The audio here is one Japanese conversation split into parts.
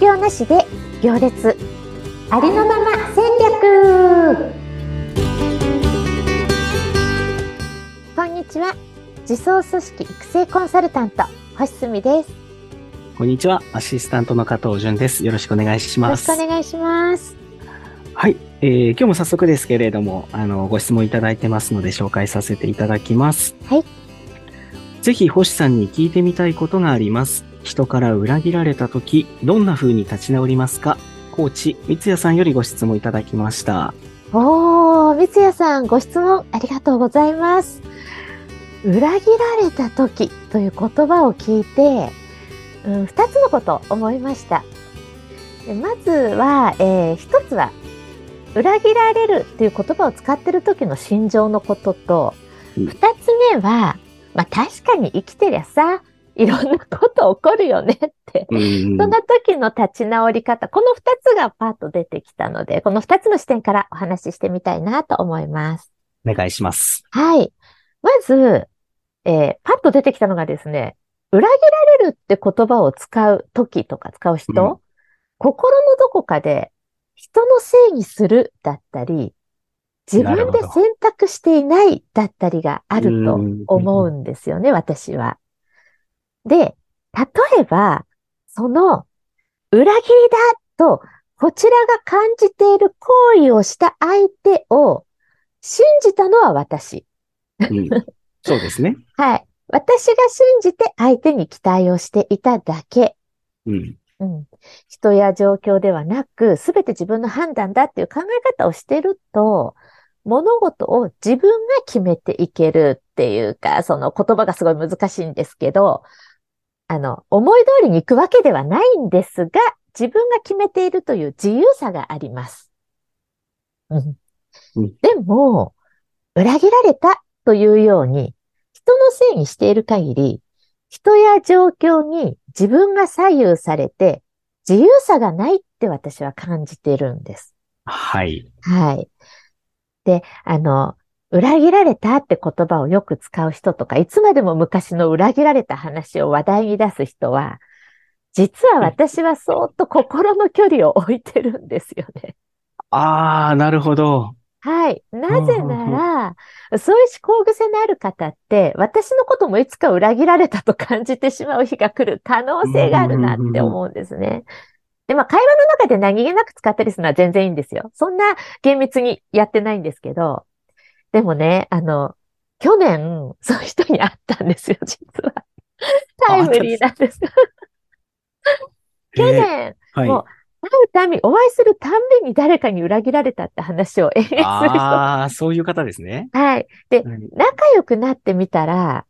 業なしで行列。ありのまま戦略。こんにちは。自走組織育成コンサルタント星澄です。こんにちは。アシスタントの加藤純です。よろしくお願いします。よろしくお願いします。はい、えー、今日も早速ですけれどもあのご質問いただいてますので紹介させていただきます。はい。ぜひ星さんに聞いてみたいことがあります人から裏切られた時どんな風に立ち直りますか？コーチ三谷さんよりご質問いただきましたおー、三谷さん、ご質問ありがとうございます。裏切られた時という言葉を聞いて、うん、二つのこと思いました。でまずは、えー一つは、裏切られるっていう言葉を使ってる時の心情のことと、うん二つ目は、まあ確かに生きてりゃさ、いろんなこと起こるよねってうんそんな時の立ち直り方、この二つがパッと出てきたので、この二つの視点からお話ししてみたいなと思います。お願いしますはい。まず、えーパッと出てきたのがですね、裏切られるって言葉を使う時とか使う人、うん心のどこかで人のせいにするだったり、自分で選択していないだったりがあるとうん思うんですよね、私は。で、例えば、その、裏切りだと、こちらが感じている行為をした相手を信じたのは私。うんそうですね はい。私が信じて相手に期待をしていただけ。うんうん。人や状況ではなく、すべて自分の判断だっていう考え方をしてると、物事を自分が決めていけるっていうか、その言葉がすごい難しいんですけど、あの、思い通りに行くわけではないんですが、自分が決めているという自由さがあります。うんうんでも、裏切られたというように、人のせいにしている限り、人や状況に自分が左右されて自由さがないって私は感じてるんです。はいはい。で、あの、裏切られたって言葉をよく使う人とか、いつまでも昔の裏切られた話を話題に出す人は、実は私はそーっと心の距離を置いてるんですよね。ああなるほどはい。なぜなら、そういう思考癖のある方って、私のこともいつか裏切られたと感じてしまう日が来る可能性があるなって思うんですね。で、まあ、会話の中で何気なく使ったりするのは全然いいんですよ。そんな厳密にやってないんですけど、でもね、あの、去年、そういう人に会ったんですよ、実は。タイムリーなんです。去 えー年、はいもう会うたび、お会いするたんびに誰かに裏切られたって話を延々する人。ああそういう方ですねはい。で、はい仲良くなってみたら、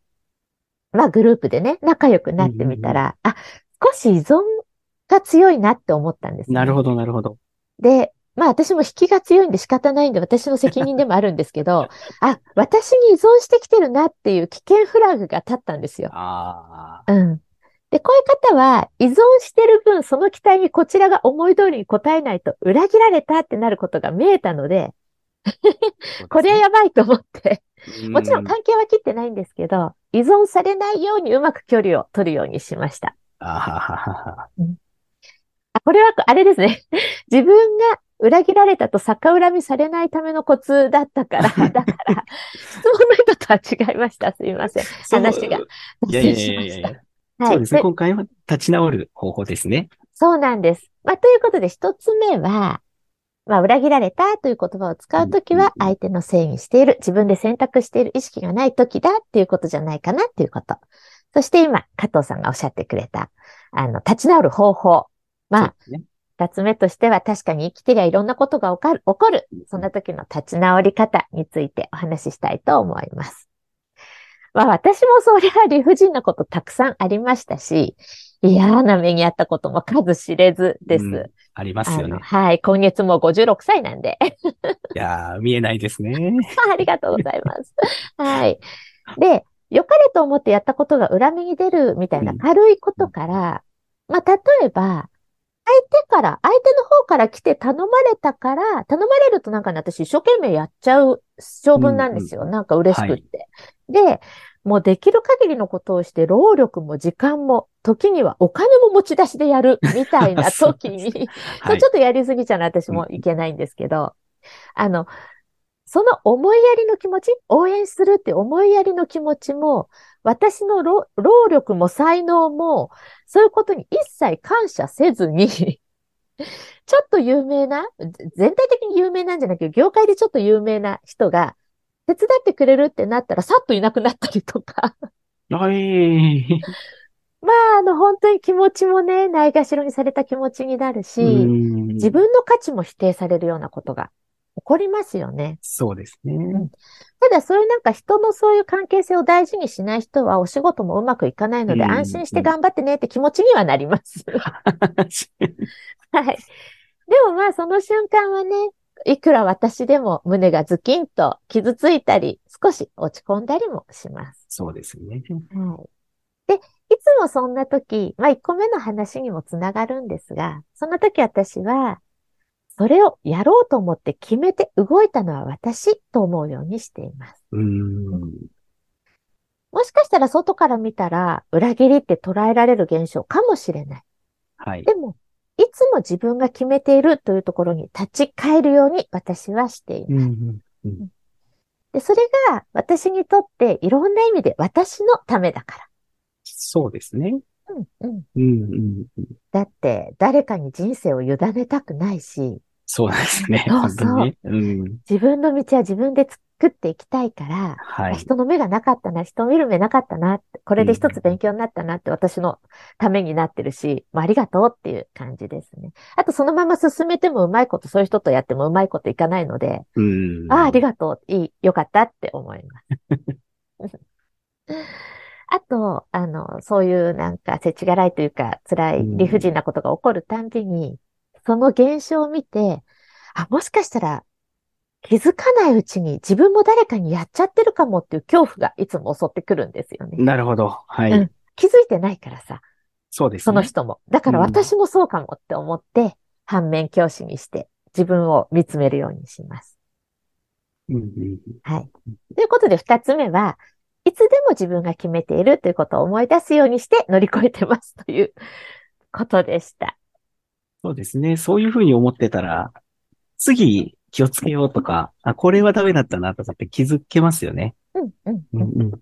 まあグループでね、仲良くなってみたら、あ、少し依存が強いなって思ったんです、ね。なるほどなるほどで、まあ私も引きが強いんで仕方ないんで私の責任でもあるんですけど、あ、私に依存してきてるなっていう危険フラグが立ったんですよ。あうん。で、こういう方は依存してる分、その期待にこちらが思い通りに応えないと裏切られたってなることが見えたので、あこれはやばいと思って、もちろんう関係は切ってないんですけど、依存されないようにうまく距離を取るようにしました。あははははあこれは、あれですね。自分が裏切られたと逆恨みされないためのコツだったから、だから、質問の意図とは違いました。すみません。話が。いやいやいやいやいやはい。そうですね。で今回は立ち直る方法ですね。そうなんです。まあ、ということで、一つ目は、まあ、裏切られたという言葉を使うときは相手のせいにしている、自分で選択している意識がないときだっていうことじゃないかなっていうこと。そして今、加藤さんがおっしゃってくれた、あの、立ち直る方法。まあ、ね二つ目としては確かに生きてりゃいろんなことが起こる。そんな時の立ち直り方についてお話ししたいと思います。まあ私もそりゃ理不尽なことたくさんありましたし、嫌な目にあったことも数知れずです。うんありますよね。はい。今月も56歳なんで。いやー見えないですね。ありがとうございます。はい。で、良かれと思ってやったことが裏目に出るみたいなうん軽いことから、まあ、例えば、相手から、相手の方から来て頼まれたから、頼まれるとなんかね、私一生懸命やっちゃう性分なんですよ。なんか嬉しくって。で、もうできる限りのことをして、労力も時間も時にはお金も持ち出しでやるみたいな 時に、はい。ちょっとやりすぎちゃうの私もいけないんですけど、あの、その思いやりの気持ち、応援するって思いやりの気持ちも、私の労労力も才能も、そういうことに一切感謝せずに、ちょっと有名な、全体的に有名なんじゃなくて、業界でちょっと有名な人が、手伝ってくれるってなったら、さっといなくなったりとか、はい。まあ、あの、本当に気持ちもね、ないがしろにされた気持ちになるし、うん自分の価値も否定されるようなことが起こりますよね。そうですね。ただ、そういうなんか人のそういう関係性を大事にしない人はお仕事もうまくいかないので、うん安心して頑張ってねって気持ちにはなります。はい。でもまあ、その瞬間はね、いくら私でも胸がズキンと傷ついたり、少し落ち込んだりもします。そうですね。はい。で、いつもそんな時、まあ、1個目の話にもつながるんですが、その時私は、それをやろうと思って決めて動いたのは私と思うようにしています。うん。もしかしたら外から見たら裏切りって捉えられる現象かもしれない。はい。でも、いつも自分が決めているというところに立ち返るように私はしています。うんうんで、それが私にとっていろんな意味で私のためだかそうですね。うん。うんうんうん。だって、誰かに人生を委ねたくないし、そうですね。そう本当にね。うん。自分の道は自分で作っていきたいから、はい。人の目がなかったな、人を見る目なかったなこれで一つ勉強になったなって私のためになってるし、まあ、ありがとうっていう感じですね。あとそのまま進めてもうまいこと、そういう人とやってもうまいこといかないので、うん。ああ、ありがとう、いい、よかったって思います。あと、あの、そういうなんか、世知辛いというか、辛い理不尽なことが起こるたんびに、その現象を見て、あ、もしかしたら、気づかないうちに自分も誰かにやっちゃってるかもっていう恐怖がいつも襲ってくるんですよね。なるほど。はい。うん気づいてないからさ、そうですね。その人も。だからうん私もそうかもって思って、反面教師にして自分を見つめるようにします。うんうんはい。ということで、二つ目は、いつでも自分が決めているということを思い出すようにして乗り越えてますということでした。そうですね。そういうふうに思ってたら、次気をつけようとか、あ、これはダメだったなとかって気づけますよね。うん、うん、ううんん。うん。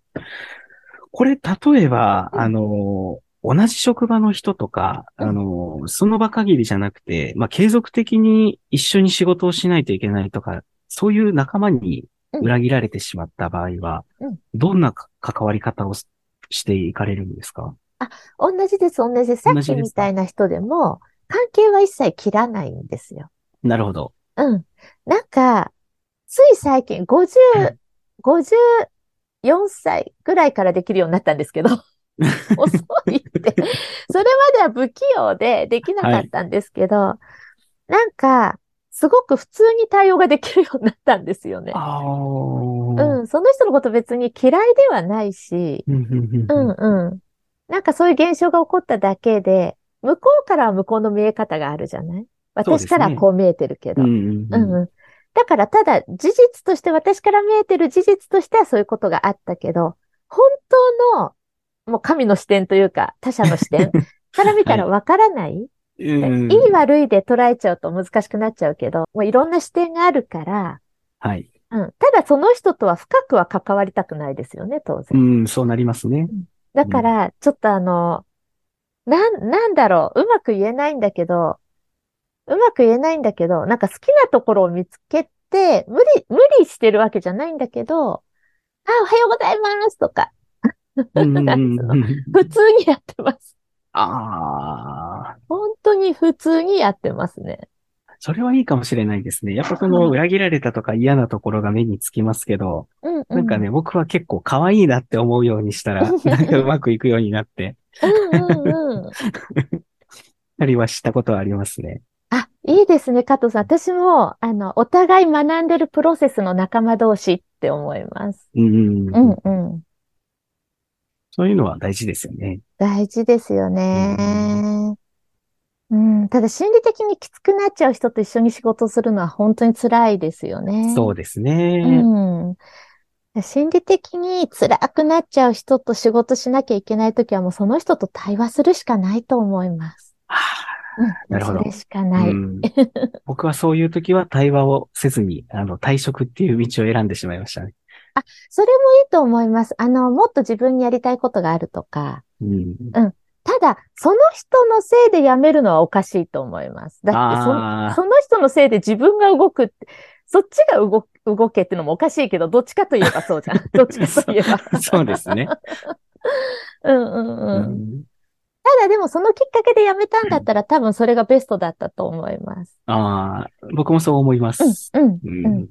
これ、例えば、うんあの、同じ職場の人とか、うんあの、その場限りじゃなくて、まあ、継続的に一緒に仕事をしないといけないとか、そういう仲間に裏切られてしまった場合は、うんどんなか関わり方をししていかれるんですか？同じです、同じです。さっきみたいな人でも、関係は一切切らないんですよ。なるほど。うん。なんか、つい最近、50、54歳ぐらいからできるようになったんですけど、遅いって。それまでは不器用でできなかったんですけど、なんか、すごく普通に対応ができるようになったんですよね。うん、その人のこと別に嫌いではないし、うんうん。なんかそういう現象が起こっただけで、向こうからは向こうの見え方があるじゃない？私からはこう見えてるけど。うんううんんうん。だからただ事実として私から見えてる事実としてはそういうことがあったけど、本当のもう神の視点というか他者の視点 から見たらわからない、うんいい悪いで捉えちゃうと難しくなっちゃうけど、もういろんな視点があるから、はい。うん。ただその人とは深くは関わりたくないですよね、当う然。ん、そうなりますね。だから、ちょっとあの、なん、なんだろう、うまく言えないんだけど、うまく言えないんだけど、なんか好きなところを見つけて、無理、無理してるわけじゃないんだけど、あ、おはようございますとか、普通にやってます。ああ、本当に普通にやってますね。それはいいかもしれないですね。やっぱその裏切られたとか嫌なところが目につきますけど、うん、うん。なんかね、僕は結構可愛いなって思うようにしたら、なんかうまくいくようになって、うんうんうん。たりはしたことはありますね。あ、いいですね、加藤さん。私も、あの、お互い学んでるプロセスの仲間同士って思います。うん、うんうん。そういうのは大事ですよね。大事ですよね。うん、ただ心理的にきつくなっちゃう人と一緒に仕事するのは本当に辛いですよね。そうですね。うん。心理的に辛くなっちゃう人と仕事しなきゃいけないときはもうその人と対話するしかないと思います。なるほどそれしかない。うん僕はそういう時は対話をせずに、あの、退職っていう道を選んでしまいましたね。それもいいと思います。あの、もっと自分にやりたいことがあるとか。うん。ただ、その人のせいで辞めるのはおかしいと思います。だってそその人のせいで自分が動くって、そっちが動動けってのもおかしいけど、どっちかといえばそうじゃん。どっちかといえば。そうですね。うんうんうん。うんただでもそのきっかけで辞めたんだったら多分それがベストだったと思います。ああ、僕もそう思います。うん、うん、ううんん。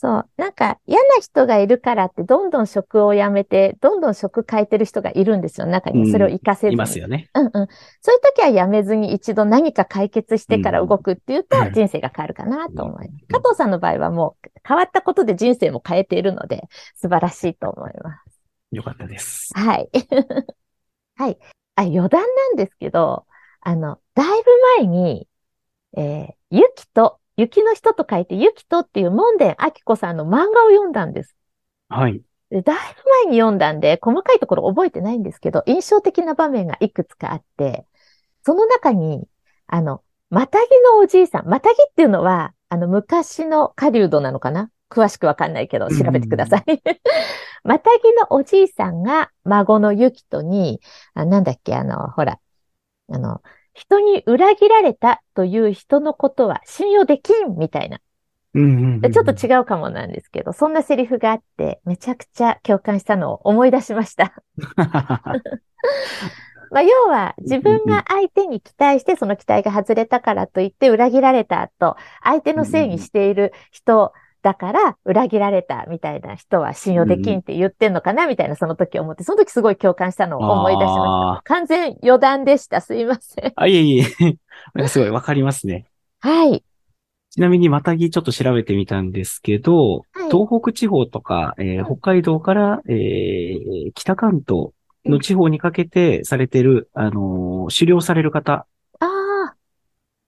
そう。なんか嫌な人がいるからってどんどん職を辞めて、どんどん職変えてる人がいるんですよ。中にはそれを活かせずに。いますよね。うんうん。そういう時は辞めずに一度何か解決してから動くっていうとうん人生が変わるかなと思います。うん加藤さんの場合はもう変わったことで人生も変えているので素晴らしいと思います。よかったです。はい。はい。あ、余談なんですけど、あの、だいぶ前に、えー、ゆきと、雪の人と書いてゆきとっていう門田明子さんの漫画を読んだんです。はい。でだいぶ前に読んだんで、細かいところ覚えてないんですけど、印象的な場面がいくつかあって、その中に、あの、またぎのおじいさん、またぎっていうのは、あの、昔の狩人なのかな？詳しくわかんないけど、調べてください。またぎのおじいさんが孫のゆきとに、あなんだっけ、あの、ほら、あの、人に裏切られたという人のことは信用できんみたいな。うんうんうんでちょっと違うかもなんですけど、そんなセリフがあって、めちゃくちゃ共感したのを思い出しました。まあ、要は、自分が相手に期待して、その期待が外れたからといって、裏切られた後、相手のせいにしている人だから、裏切られたみたいな人は信用できんって言ってんのかなみたいな、その時思って、その時すごい共感したのを思い出しまあした。完全余談でした。すいません。あ、いえいえ。すごいわかりますね。はい。ちなみに、またぎちょっと調べてみたんですけど、はい東北地方とか、えー北海道から、えー北関東の地方にかけてされてる、あのー狩猟される方、あ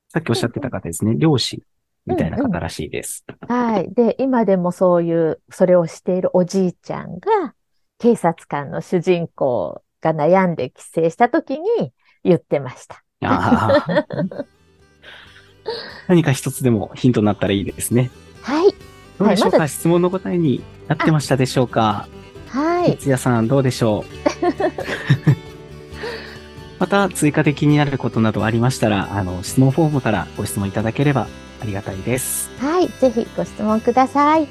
さっきおっしゃってた方ですね、漁師みたいな方らしいです。あ、はい。で、今でもそういう、それをしているおじいちゃんが、警察官の主人公が悩んで帰省した時に言ってました。何か一つでもヒントになったらいいですね。はい。どうでしょうか、はいまだ質問の答えになってましたでしょうか？はい。三谷さん、どうでしょう？また、追加で気になることなどありましたら、あの、質問フォームからご質問いただければありがたいです。はい。ぜひご質問ください。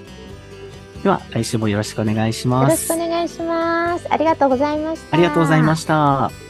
よでは、来週もよろしくお願いしろしくます。お願いします。ありがとうございました。ありがとうございました。